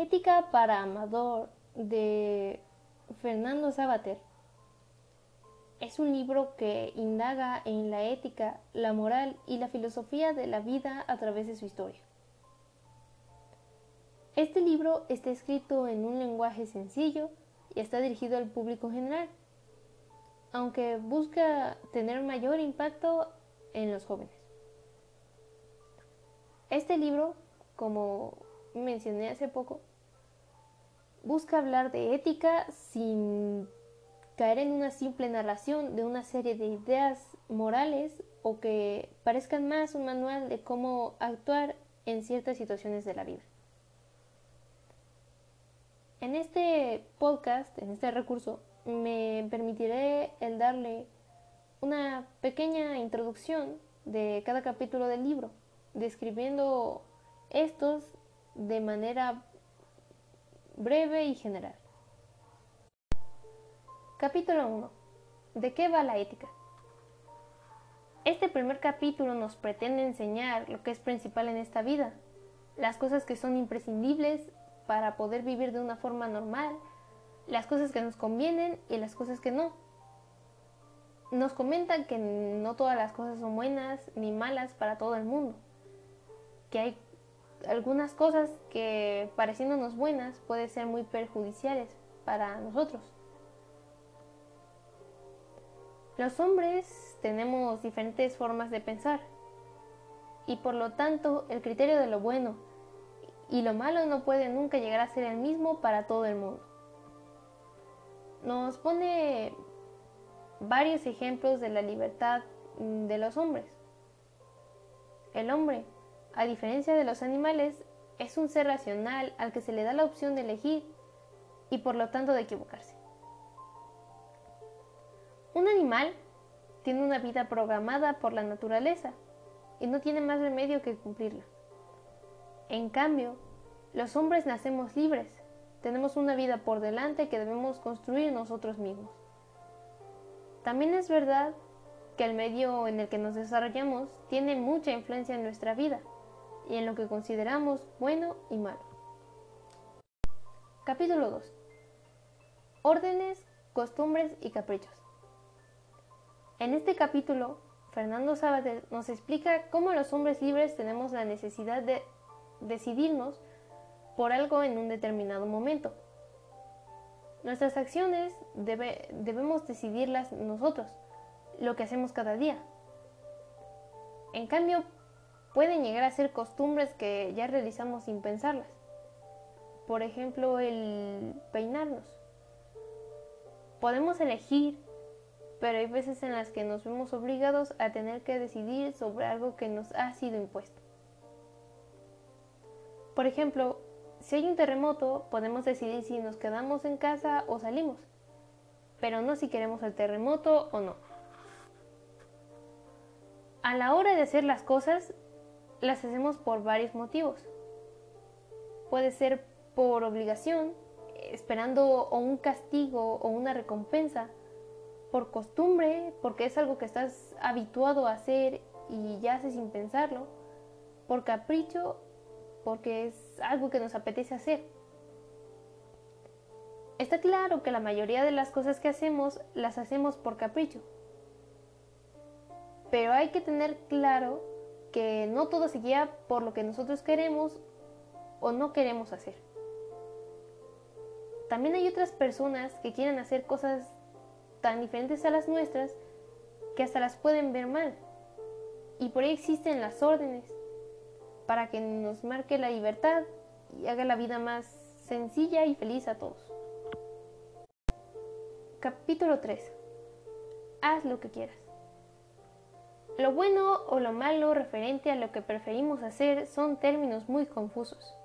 Ética para Amador de Fernando Sabater es un libro que indaga en la ética, la moral y la filosofía de la vida a través de su historia. Este libro está escrito en un lenguaje sencillo y está dirigido al público general, aunque busca tener mayor impacto en los jóvenes. Este libro, como mencioné hace poco, busca hablar de ética sin caer en una simple narración de una serie de ideas morales o que parezcan más un manual de cómo actuar en ciertas situaciones de la vida. En este podcast, en este recurso, me permitiré el darle una pequeña introducción de cada capítulo del libro, describiendo estos de manera breve y general. Capítulo 1. ¿De qué va la ética? Este primer capítulo nos pretende enseñar lo que es principal en esta vida, las cosas que son imprescindibles para poder vivir de una forma normal, las cosas que nos convienen y las cosas que no. Nos comentan que no todas las cosas son buenas ni malas para todo el mundo, que hay algunas cosas que pareciéndonos buenas pueden ser muy perjudiciales para nosotros. Los hombres tenemos diferentes formas de pensar y por lo tanto el criterio de lo bueno y lo malo no puede nunca llegar a ser el mismo para todo el mundo. Nos pone varios ejemplos de la libertad de los hombres. El hombre, a diferencia de los animales, es un ser racional al que se le da la opción de elegir y por lo tanto de equivocarse. Un animal tiene una vida programada por la naturaleza y no tiene más remedio que cumplirla. En cambio, los hombres nacemos libres, tenemos una vida por delante que debemos construir nosotros mismos. También es verdad que el medio en el que nos desarrollamos tiene mucha influencia en nuestra vida y en lo que consideramos bueno y malo. Capítulo 2. Órdenes, costumbres y caprichos. En este capítulo, Fernando Sabater nos explica cómo los hombres libres tenemos la necesidad de decidirnos por algo en un determinado momento. Nuestras acciones debemos decidirlas nosotros, lo que hacemos cada día. En cambio, pueden llegar a ser costumbres que ya realizamos sin pensarlas. Por ejemplo, el peinarnos. Podemos elegir pero hay veces en las que nos vemos obligados a tener que decidir sobre algo que nos ha sido impuesto. Por ejemplo, si hay un terremoto, podemos decidir si nos quedamos en casa o salimos, pero no si queremos el terremoto o no. A la hora de hacer las cosas, las hacemos por varios motivos. Puede ser por obligación, esperando o un castigo o una recompensa, por costumbre, porque es algo que estás habituado a hacer y ya haces sin pensarlo, por capricho, porque es algo que nos apetece hacer. Está claro que la mayoría de las cosas que hacemos las hacemos por capricho, pero hay que tener claro que no todo se guía por lo que nosotros queremos o no queremos hacer. También hay otras personas que quieren hacer cosas tan diferentes a las nuestras que hasta las pueden ver mal. Y por ahí existen las órdenes para que nos marque la libertad y haga la vida más sencilla y feliz a todos. Capítulo 3. Haz lo que quieras. Lo bueno o lo malo referente a lo que preferimos hacer son términos muy confusos.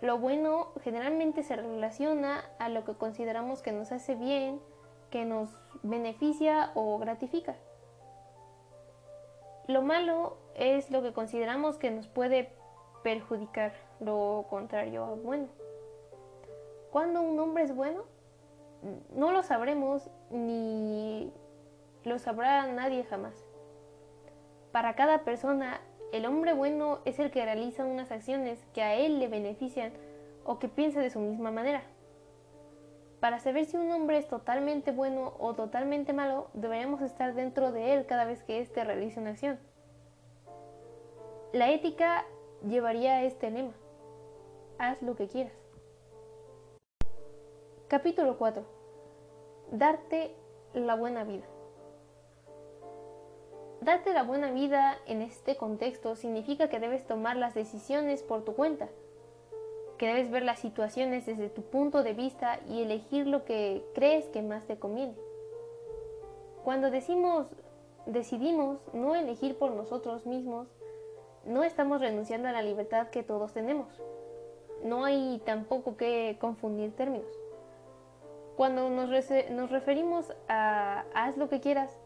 Lo bueno generalmente se relaciona a lo que consideramos que nos hace bien, que nos beneficia o gratifica. Lo malo es lo que consideramos que nos puede perjudicar, lo contrario a bueno. ¿Cuándo un hombre es bueno? No lo sabremos ni lo sabrá nadie jamás. Para cada persona El hombre bueno es el que realiza unas acciones que a él le benefician o que piensa de su misma manera. Para saber si un hombre es totalmente bueno o totalmente malo, deberíamos estar dentro de él cada vez que éste realice una acción. La ética llevaría a este lema. Haz lo que quieras. Capítulo 4. Darte la buena vida. Darte la buena vida en este contexto significa que debes tomar las decisiones por tu cuenta, que debes ver las situaciones desde tu punto de vista y elegir lo que crees que más te conviene. Cuando decimos, decidimos no elegir por nosotros mismos, no estamos renunciando a la libertad que todos tenemos. No hay tampoco que confundir términos. Cuando nos, nos referimos a haz lo que quieras,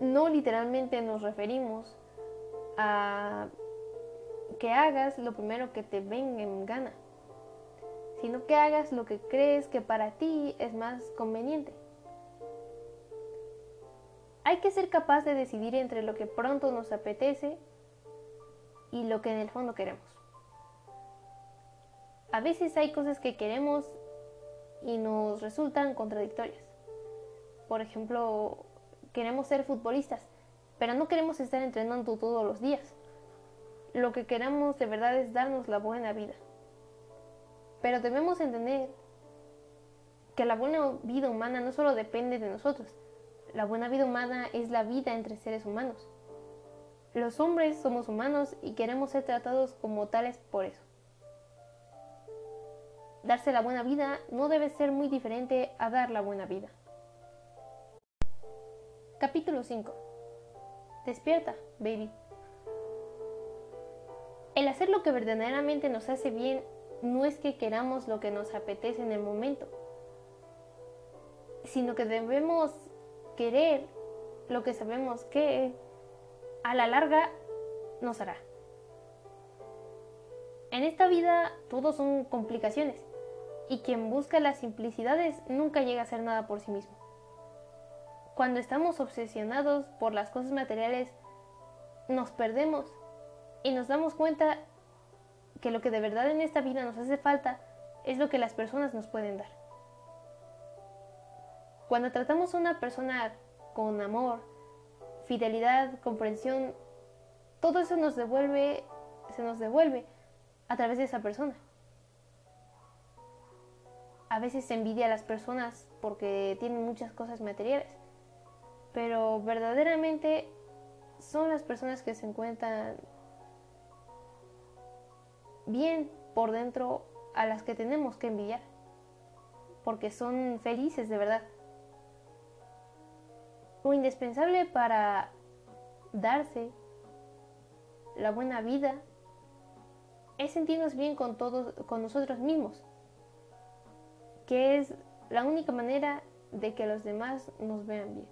no literalmente nos referimos a que hagas lo primero que te venga en gana, sino que hagas lo que crees que para ti es más conveniente. Hay que ser capaz de decidir entre lo que pronto nos apetece y lo que en el fondo queremos. A veces hay cosas que queremos y nos resultan contradictorias. Por ejemplo, queremos ser futbolistas, pero no queremos estar entrenando todos los días. Lo que queremos de verdad es darnos la buena vida. Pero debemos entender que la buena vida humana no solo depende de nosotros. La buena vida humana es la vida entre seres humanos. Los hombres somos humanos y queremos ser tratados como tales por eso. Darse la buena vida no debe ser muy diferente a dar la buena vida. Capítulo 5 Despierta, baby. El hacer lo que verdaderamente nos hace bien no es que queramos lo que nos apetece en el momento, sino que debemos querer lo que sabemos que a la larga nos hará. En esta vida todo son complicaciones y quien busca las simplicidades nunca llega a hacer nada por sí mismo. Cuando estamos obsesionados por las cosas materiales, nos perdemos y nos damos cuenta que lo que de verdad en esta vida nos hace falta es lo que las personas nos pueden dar. Cuando tratamos a una persona con amor, fidelidad, comprensión, todo eso nos devuelve, se nos devuelve a través de esa persona a veces se envidia a las personas porque tienen muchas cosas materiales, pero verdaderamente son las personas que se encuentran bien por dentro a las que tenemos que envidiar, porque son felices de verdad. Lo indispensable para darse la buena vida es sentirnos bien con todos, con nosotros mismos que es la única manera de que los demás nos vean bien.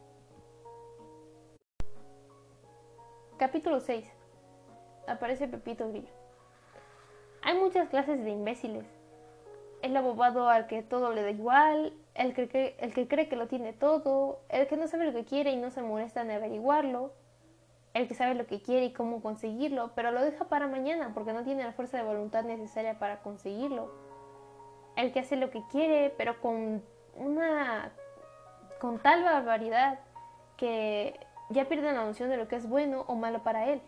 Capítulo 6. Aparece Pepito Grillo. Hay muchas clases de imbéciles. El abobado al que todo le da igual, el que, el que cree que lo tiene todo, el que no sabe lo que quiere y no se molesta en averiguarlo, el que sabe lo que quiere y cómo conseguirlo, pero lo deja para mañana porque no tiene la fuerza de voluntad necesaria para conseguirlo el que hace lo que quiere, pero con una con tal barbaridad que ya pierde la noción de lo que es bueno o malo para él.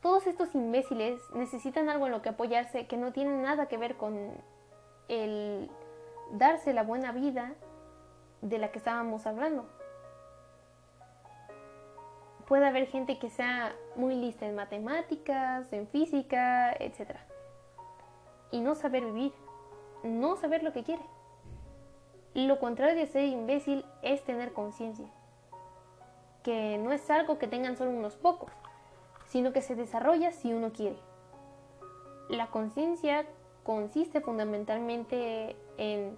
Todos estos imbéciles necesitan algo en lo que apoyarse que no tiene nada que ver con el darse la buena vida de la que estábamos hablando. Puede haber gente que sea muy lista en matemáticas, en física, etc y no saber vivir, no saber lo que quiere. Lo contrario de ser imbécil es tener conciencia, que no es algo que tengan solo unos pocos, sino que se desarrolla si uno quiere. La conciencia consiste fundamentalmente en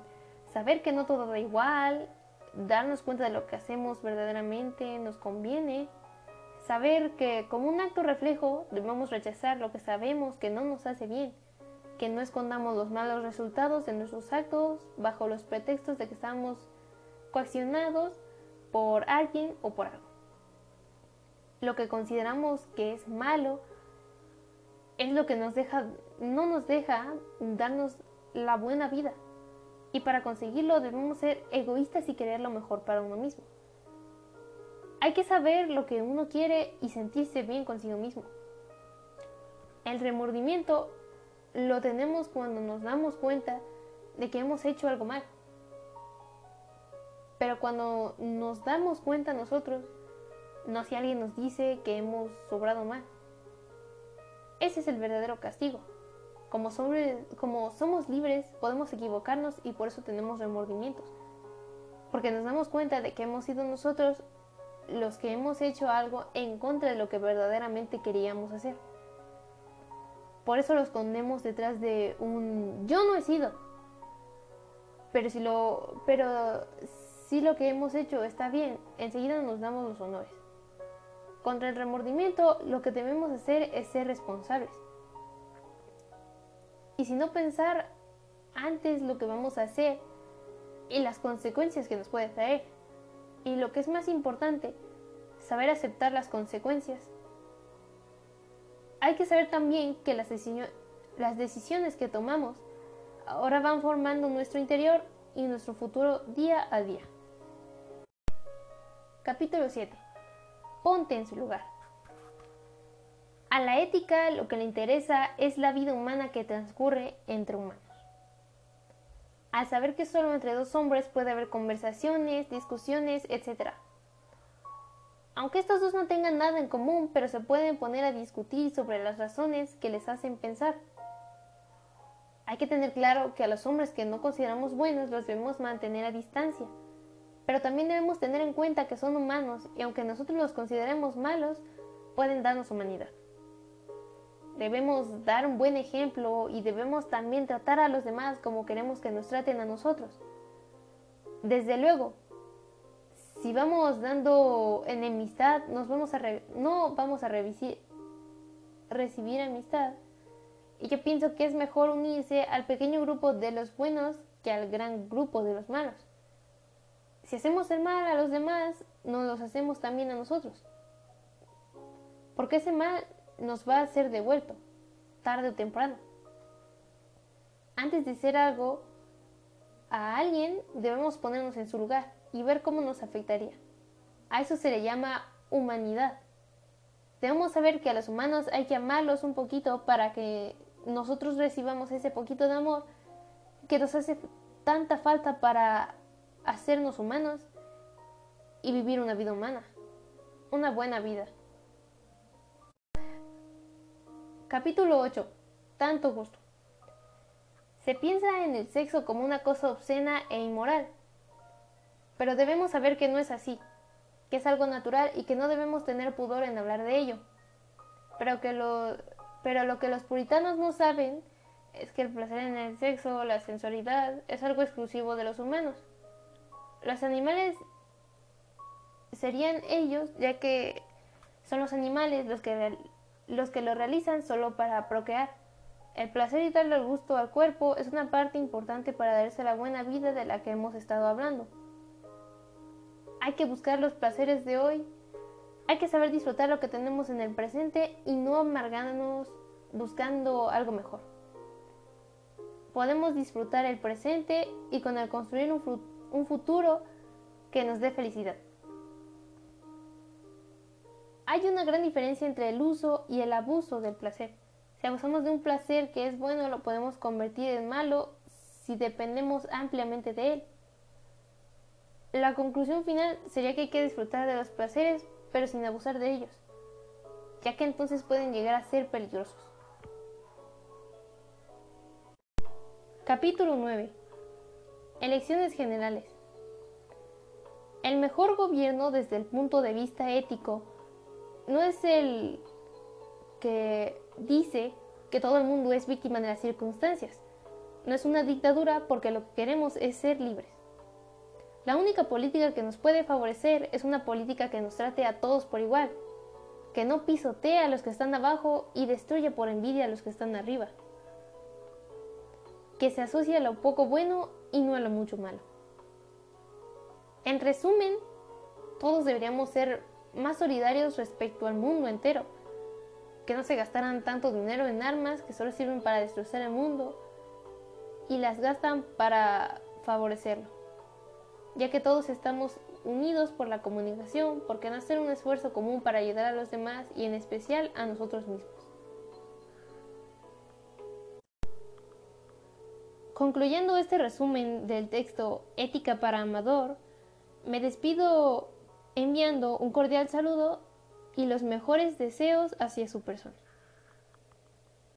saber que no todo da igual, darnos cuenta de lo que hacemos verdaderamente nos conviene, saber que como un acto reflejo debemos rechazar lo que sabemos que no nos hace bien que no escondamos los malos resultados de nuestros actos bajo los pretextos de que estamos coaccionados por alguien o por algo. Lo que consideramos que es malo, es lo que nos deja, no nos deja darnos la buena vida. Y para conseguirlo debemos ser egoístas y querer lo mejor para uno mismo. Hay que saber lo que uno quiere y sentirse bien consigo mismo. El remordimiento lo tenemos cuando nos damos cuenta de que hemos hecho algo mal. Pero cuando nos damos cuenta nosotros, no si alguien nos dice que hemos sobrado mal. Ese es el verdadero castigo. Como, como somos libres, podemos equivocarnos y por eso tenemos remordimientos. Porque nos damos cuenta de que hemos sido nosotros los que hemos hecho algo en contra de lo que verdaderamente queríamos hacer. Por eso lo escondemos detrás de un yo no he sido. Pero si lo pero si lo que hemos hecho está bien, enseguida nos damos los honores. Contra el remordimiento, lo que debemos hacer es ser responsables. Y si no pensar antes lo que vamos a hacer y las consecuencias que nos puede traer. Y lo que es más importante, saber aceptar las consecuencias. Hay que saber también que las, decisiones que tomamos ahora van formando nuestro interior y nuestro futuro día a día. Capítulo 7. Ponte en su lugar. A la ética lo que le interesa es la vida humana que transcurre entre humanos. Al saber que solo entre dos hombres puede haber conversaciones, discusiones, etc. Aunque estos dos no tengan nada en común, pero se pueden poner a discutir sobre las razones que les hacen pensar. Hay que tener claro que a los hombres que no consideramos buenos los debemos mantener a distancia, pero también debemos tener en cuenta que son humanos y aunque nosotros los consideremos malos, pueden darnos humanidad. Debemos dar un buen ejemplo y debemos también tratar a los demás como queremos que nos traten a nosotros. Desde luego, si vamos dando enemistad, nos vamos a no vamos a recibir amistad. Y yo pienso que es mejor unirse al pequeño grupo de los buenos que al gran grupo de los malos. Si hacemos el mal a los demás, nos los hacemos también a nosotros. Porque ese mal nos va a ser devuelto, tarde o temprano. Antes de hacer algo a alguien, debemos ponernos en su lugar y ver cómo nos afectaría. A eso se le llama humanidad. Debemos saber que a los humanos hay que amarlos un poquito para que nosotros recibamos ese poquito de amor que nos hace tanta falta para hacernos humanos y vivir una vida humana, una buena vida. Capítulo 8. Tanto gusto. Se piensa en el sexo como una cosa obscena e inmoral, pero debemos saber que no es así, que es algo natural y que no debemos tener pudor en hablar de ello. Pero, que lo, pero lo que los puritanos no saben es que el placer en el sexo, la sensualidad, es algo exclusivo de los humanos. Los animales serían ellos, ya que son los animales los que los que lo realizan solo para procrear. El placer y darle gusto al cuerpo es una parte importante para darse la buena vida de la que hemos estado hablando. Hay que buscar los placeres de hoy, hay que saber disfrutar lo que tenemos en el presente y no amargarnos buscando algo mejor. Podemos disfrutar el presente y con el construir un, un futuro que nos dé felicidad. Hay una gran diferencia entre el uso y el abuso del placer. Si abusamos de un placer que es bueno, lo podemos convertir en malo si dependemos ampliamente de él. La conclusión final sería que hay que disfrutar de los placeres, pero sin abusar de ellos, ya que entonces pueden llegar a ser peligrosos. Capítulo 9. Elecciones generales. El mejor gobierno desde el punto de vista ético no es el que dice que todo el mundo es víctima de las circunstancias. No es una dictadura porque lo que queremos es ser libres. La única política que nos puede favorecer es una política que nos trate a todos por igual, que no pisotee a los que están abajo y destruye por envidia a los que están arriba, que se asocia a lo poco bueno y no a lo mucho malo. En resumen, todos deberíamos ser más solidarios respecto al mundo entero, que no se gastaran tanto dinero en armas que solo sirven para destrozar el mundo y las gastan para favorecerlo, ya que todos estamos unidos por la comunicación, porque no hacer un esfuerzo común para ayudar a los demás y en especial a nosotros mismos. Concluyendo este resumen del texto Ética para Amador, me despido enviando un cordial saludo y los mejores deseos hacia su persona.